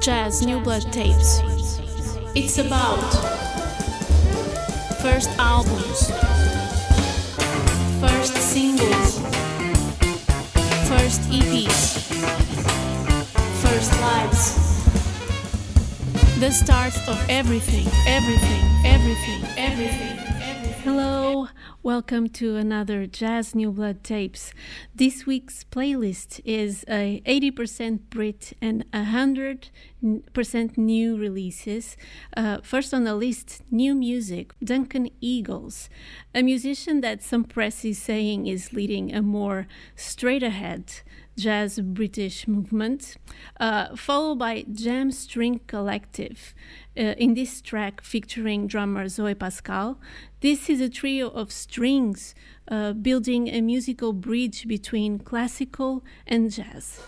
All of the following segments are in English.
Jazz New Blood Tapes. It's about first albums, first singles, first EPs, first lives. The start of everything, everything, everything, everything, everything. Hello, welcome to another Jazz New Blood Tapes. This week's playlist is a 80% Brit and 100% new releases. Uh, first on the list, new music, Duncan Eagles, a musician that some press is saying is leading a more straight ahead jazz British movement, uh, followed by Jam String Collective. Uh, in this track featuring drummer Zoe Pascal, this is a trio of strings uh, building a musical bridge between classical and jazz.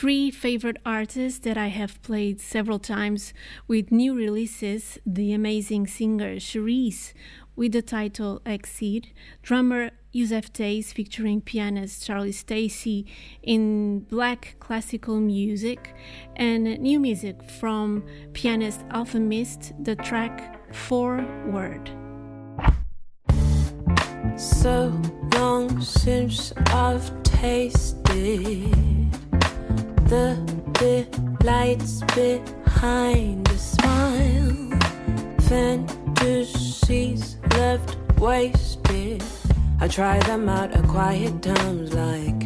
Three favorite artists that I have played several times with new releases. The amazing singer Cherise with the title Exceed, drummer Yussef Dayes featuring pianist Charlie Stacey in black classical music, and new music from pianist Alfa Mist, the track Foreword. So long since I've tasted the delights behind a smile, fantasies left wasted. I try them out at quiet times like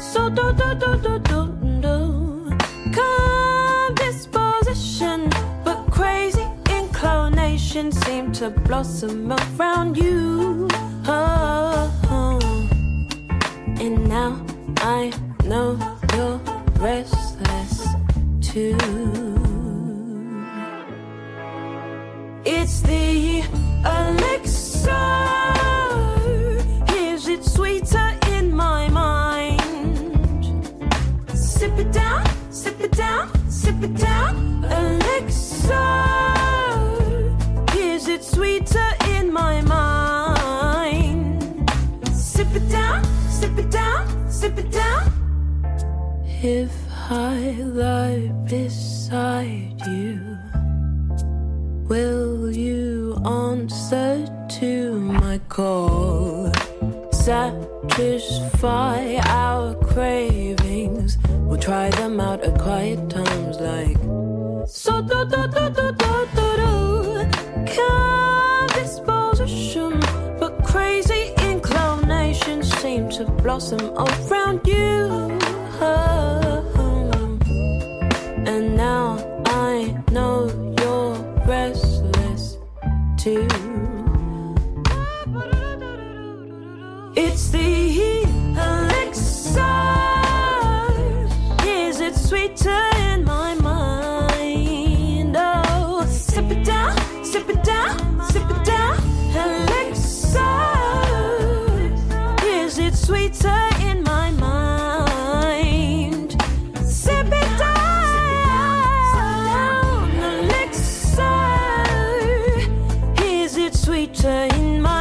so do do do do do do. Calm disposition, but crazy inclination seem to blossom around you. Oh, oh. And now I know restless too. It's the elixir. Is it sweeter in my mind? Sip it down, sip it down, sip it down. Elixir. Is it sweeter in my mind? Sip it down, sip it down, sip it down. If I lie beside you, will you answer to my call? Satisfy our cravings. We'll try them out at quiet times like so do do do do do do do. Calm disposition, but crazy inclinations seem to blossom around you. And now I know you're restless too. It's the Sweeter in my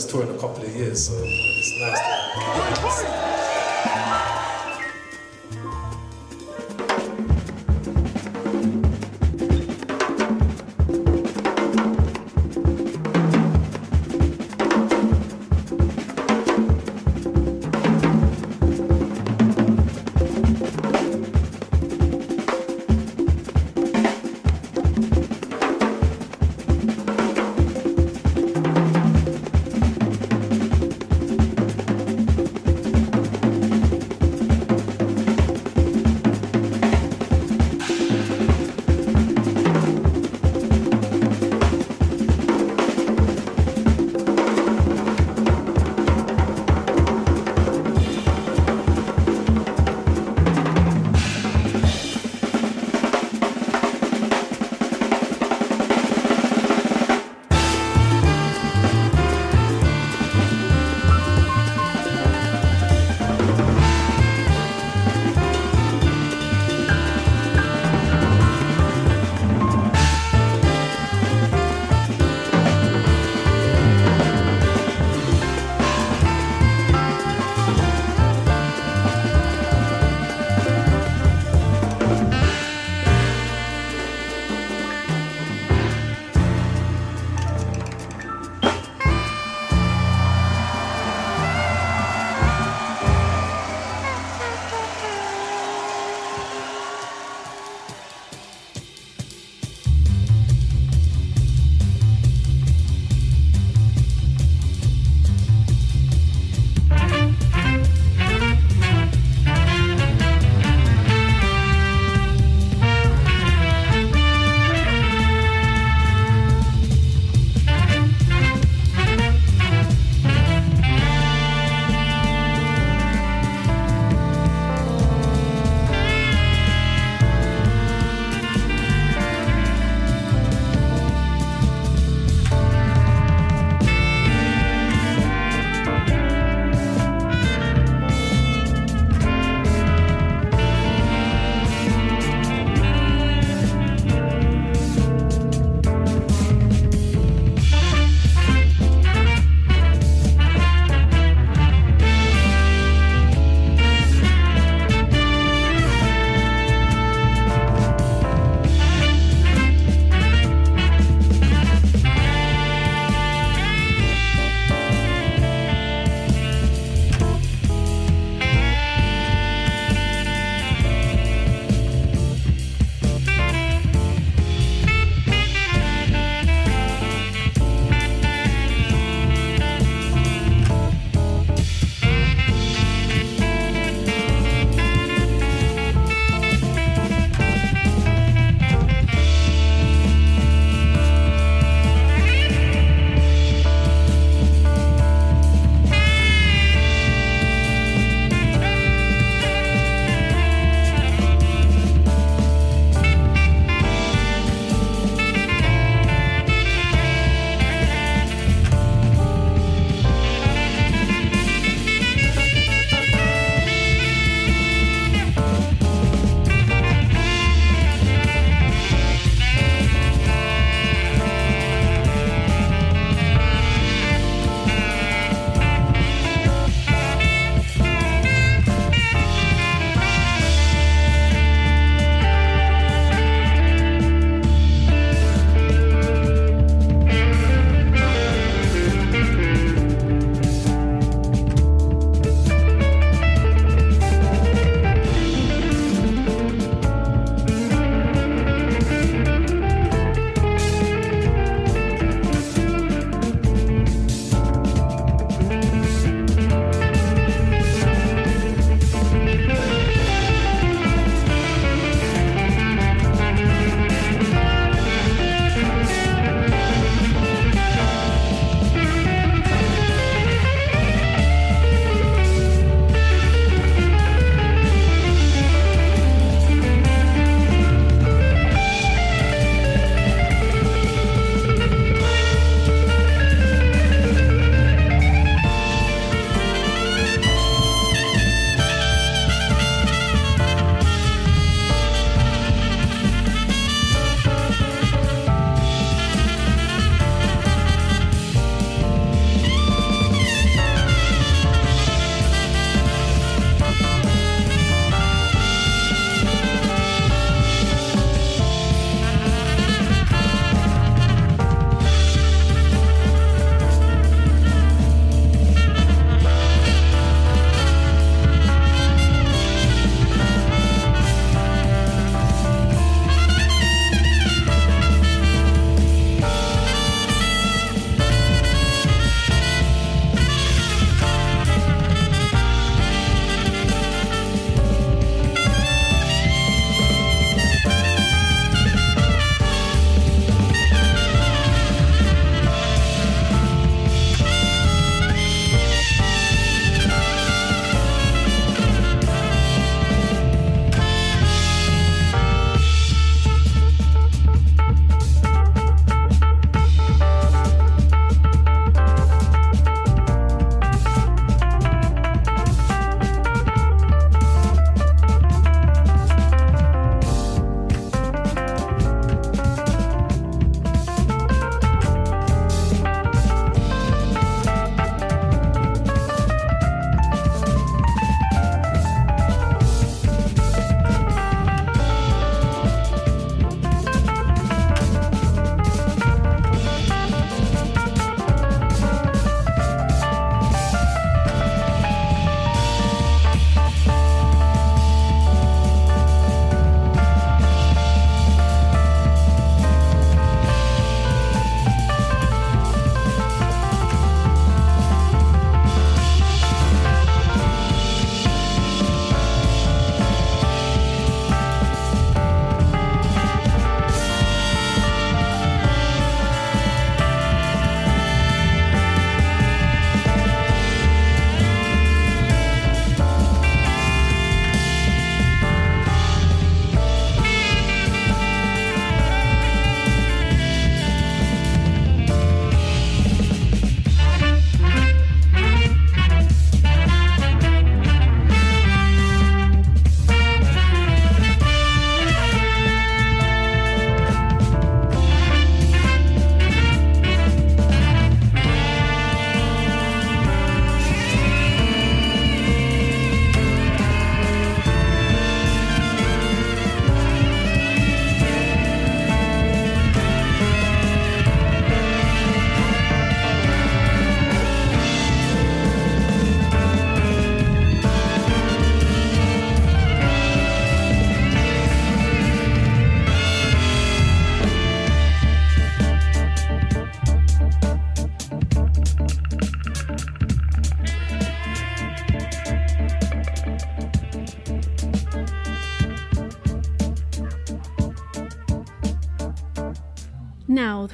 first tour in a couple of years, so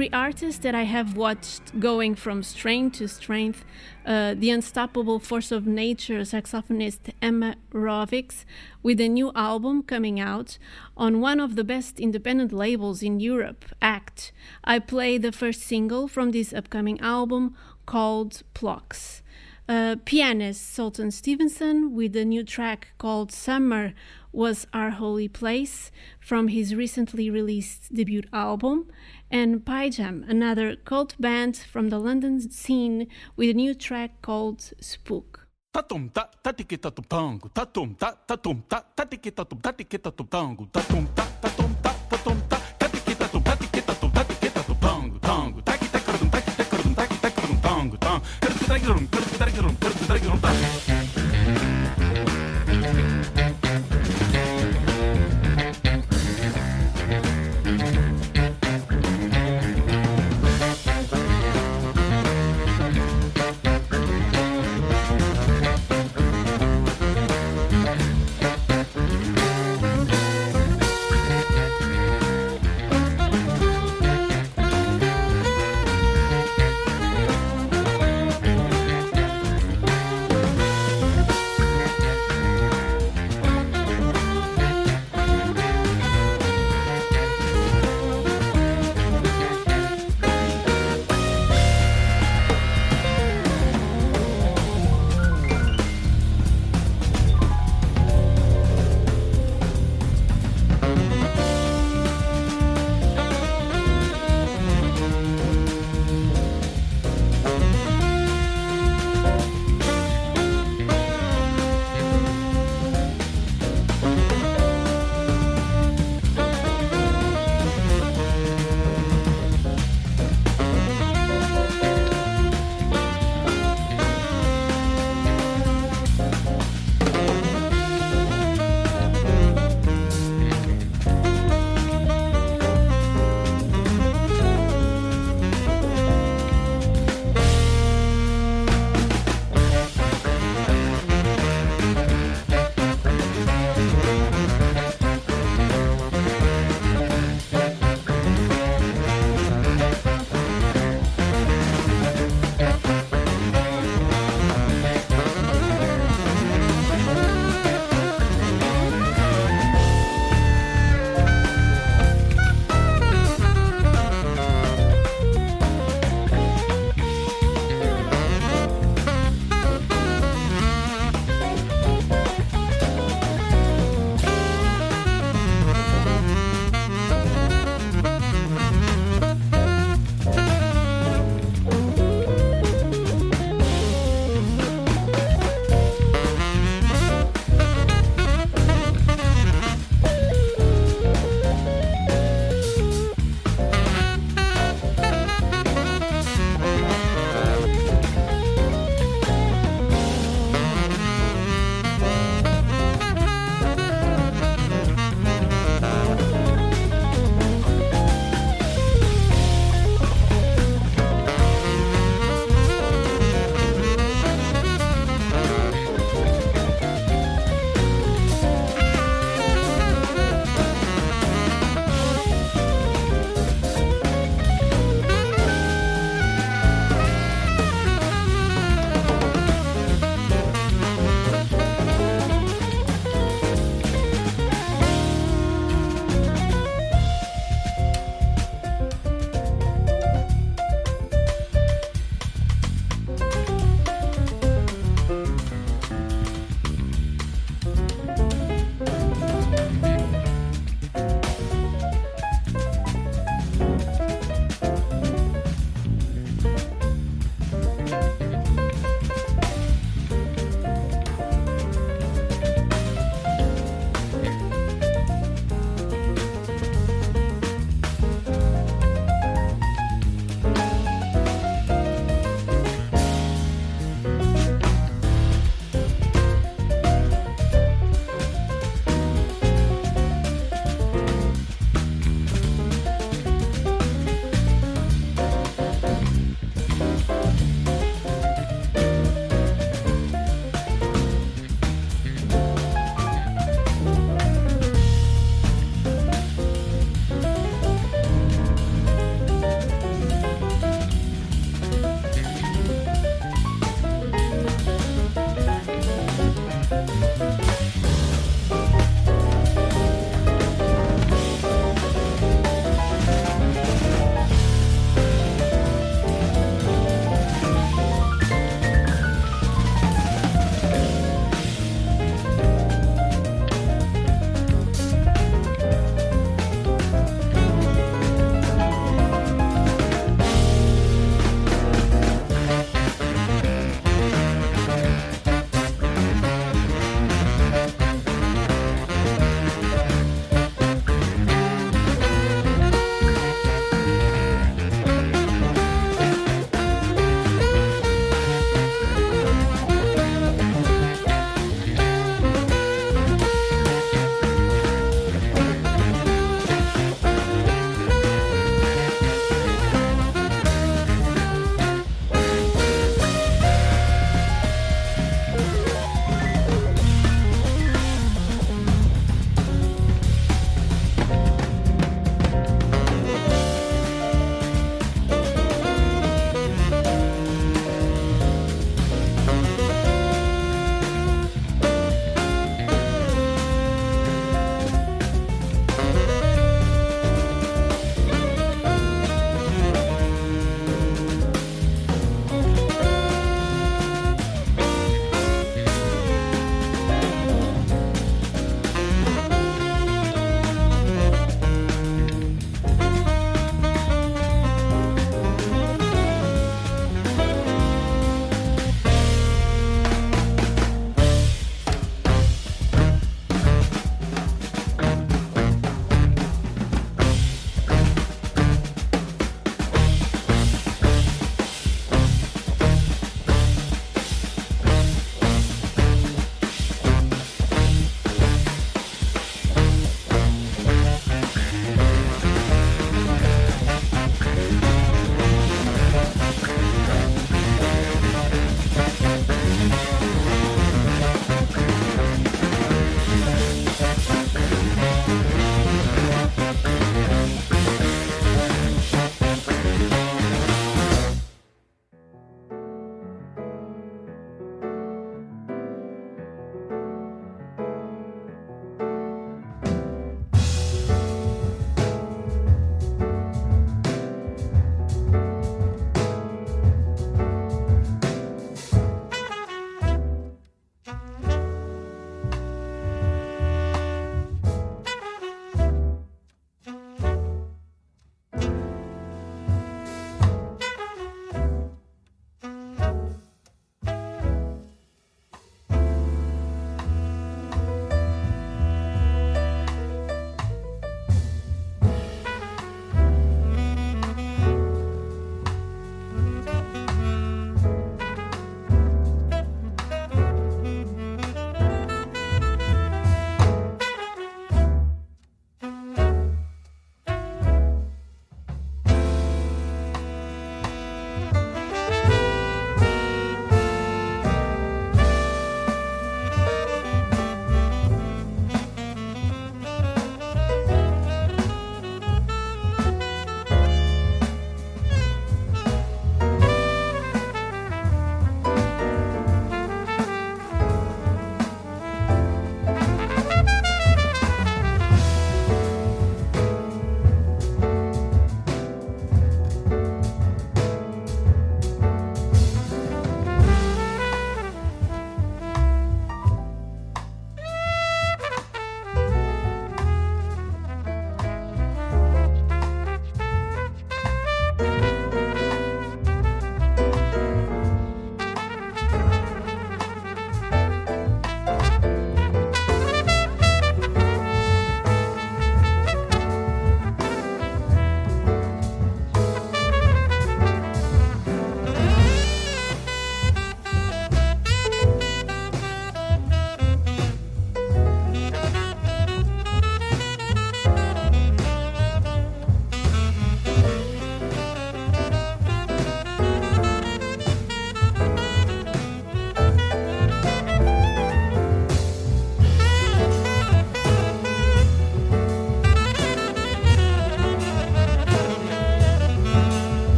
Three artists that I have watched going from strength to strength uh, the unstoppable force of nature saxophonist Emma Rawicz with a new album coming out on one of the best independent labels in Europe, Act. I play the first single from this upcoming album called Phlox. Uh, pianist Sultan Stevenson with a new track called Summer was Our Holy Place from his recently released debut album, and Pyjaen, another cult band from the London scene with a new track called Spook.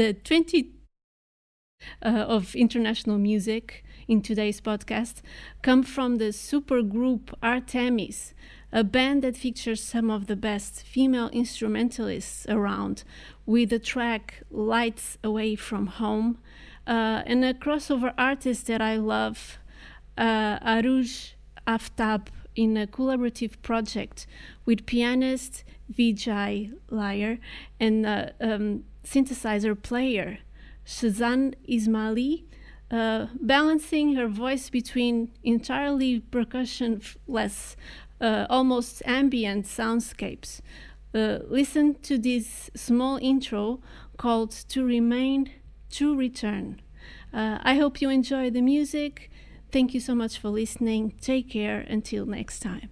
The 20 uh, of international music in today's podcast come from the supergroup Artemis, a band that features some of the best female instrumentalists around, with the track Lights Away from Home, uh, and a crossover artist that I love, uh, Arooj Aftab, in a collaborative project with pianist Vijay Lyer and uh, um, synthesizer player Shahzad Ismaily, uh, balancing her voice between entirely percussionless, uh, almost ambient soundscapes. Uh, listen to this small intro called To Remain, To Return. Uh, I hope you enjoy the music. Thank you so much for listening. Take care until next time.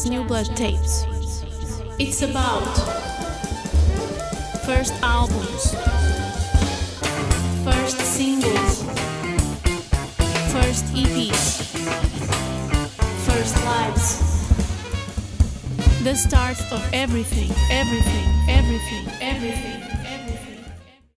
Jazz New Blood Tapes. It's about first albums, first singles, first EPs, first lives. The start of everything, everything, everything, everything. everything.